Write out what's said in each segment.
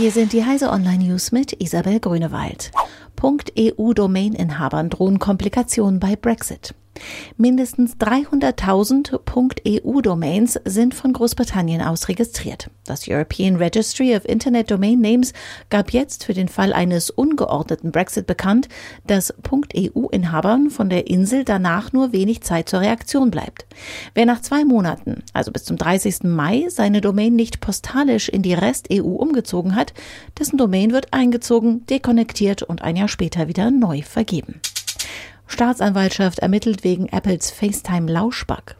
Hier sind die Heise Online News mit Isabel Grünewald. EU-Domain-Inhabern drohen Komplikationen bei Brexit. Mindestens 300.000 .eu-Domains sind von Großbritannien aus registriert. Das European Registry of Internet Domain Names gab jetzt für den Fall eines ungeordneten Brexit bekannt, dass .eu-Inhabern von der Insel danach nur wenig Zeit zur Reaktion bleibt. Wer nach zwei Monaten, also bis zum 30. Mai, seine Domain nicht postalisch in die Rest-EU umgezogen hat, dessen Domain wird eingezogen, dekonnektiert und ein Jahr später wieder neu vergeben. Staatsanwaltschaft ermittelt wegen Apples FaceTime Lauschbug.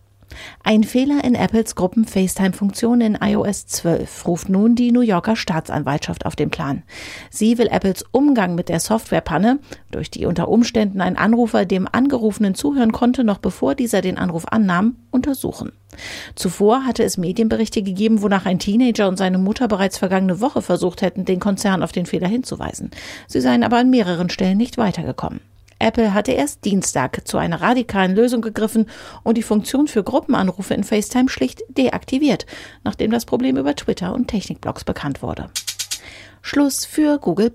Ein Fehler in Apples Gruppen FaceTime-Funktion in iOS 12 ruft nun die New Yorker Staatsanwaltschaft auf den Plan. Sie will Apples Umgang mit der Softwarepanne, durch die unter Umständen ein Anrufer dem Angerufenen zuhören konnte, noch bevor dieser den Anruf annahm, untersuchen. Zuvor hatte es Medienberichte gegeben, wonach ein Teenager und seine Mutter bereits vergangene Woche versucht hätten, den Konzern auf den Fehler hinzuweisen. Sie seien aber an mehreren Stellen nicht weitergekommen. Apple hatte erst Dienstag zu einer radikalen Lösung gegriffen und die Funktion für Gruppenanrufe in FaceTime schlicht deaktiviert, nachdem das Problem über Twitter und Technikblogs bekannt wurde. Schluss für Google.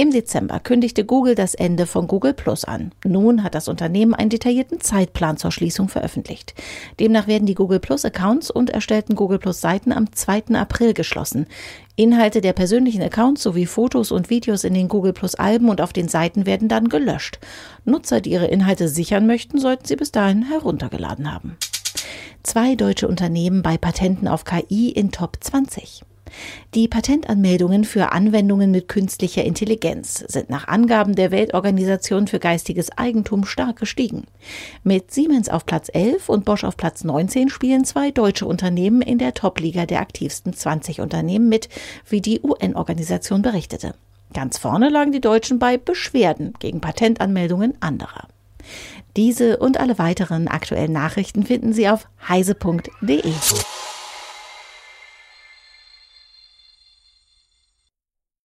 Im Dezember kündigte Google das Ende von Google Plus an. Nun hat das Unternehmen einen detaillierten Zeitplan zur Schließung veröffentlicht. Demnach werden die Google Plus Accounts und erstellten Google Plus Seiten am 2. April geschlossen. Inhalte der persönlichen Accounts sowie Fotos und Videos in den Google Plus Alben und auf den Seiten werden dann gelöscht. Nutzer, die ihre Inhalte sichern möchten, sollten sie bis dahin heruntergeladen haben. Zwei deutsche Unternehmen bei Patenten auf KI in Top 20. Die Patentanmeldungen für Anwendungen mit künstlicher Intelligenz sind nach Angaben der Weltorganisation für geistiges Eigentum stark gestiegen. Mit Siemens auf Platz 11 und Bosch auf Platz 19 spielen zwei deutsche Unternehmen in der Top-Liga der aktivsten 20 Unternehmen mit, wie die UN-Organisation berichtete. Ganz vorne lagen die Deutschen bei Beschwerden gegen Patentanmeldungen anderer. Diese und alle weiteren aktuellen Nachrichten finden Sie auf heise.de.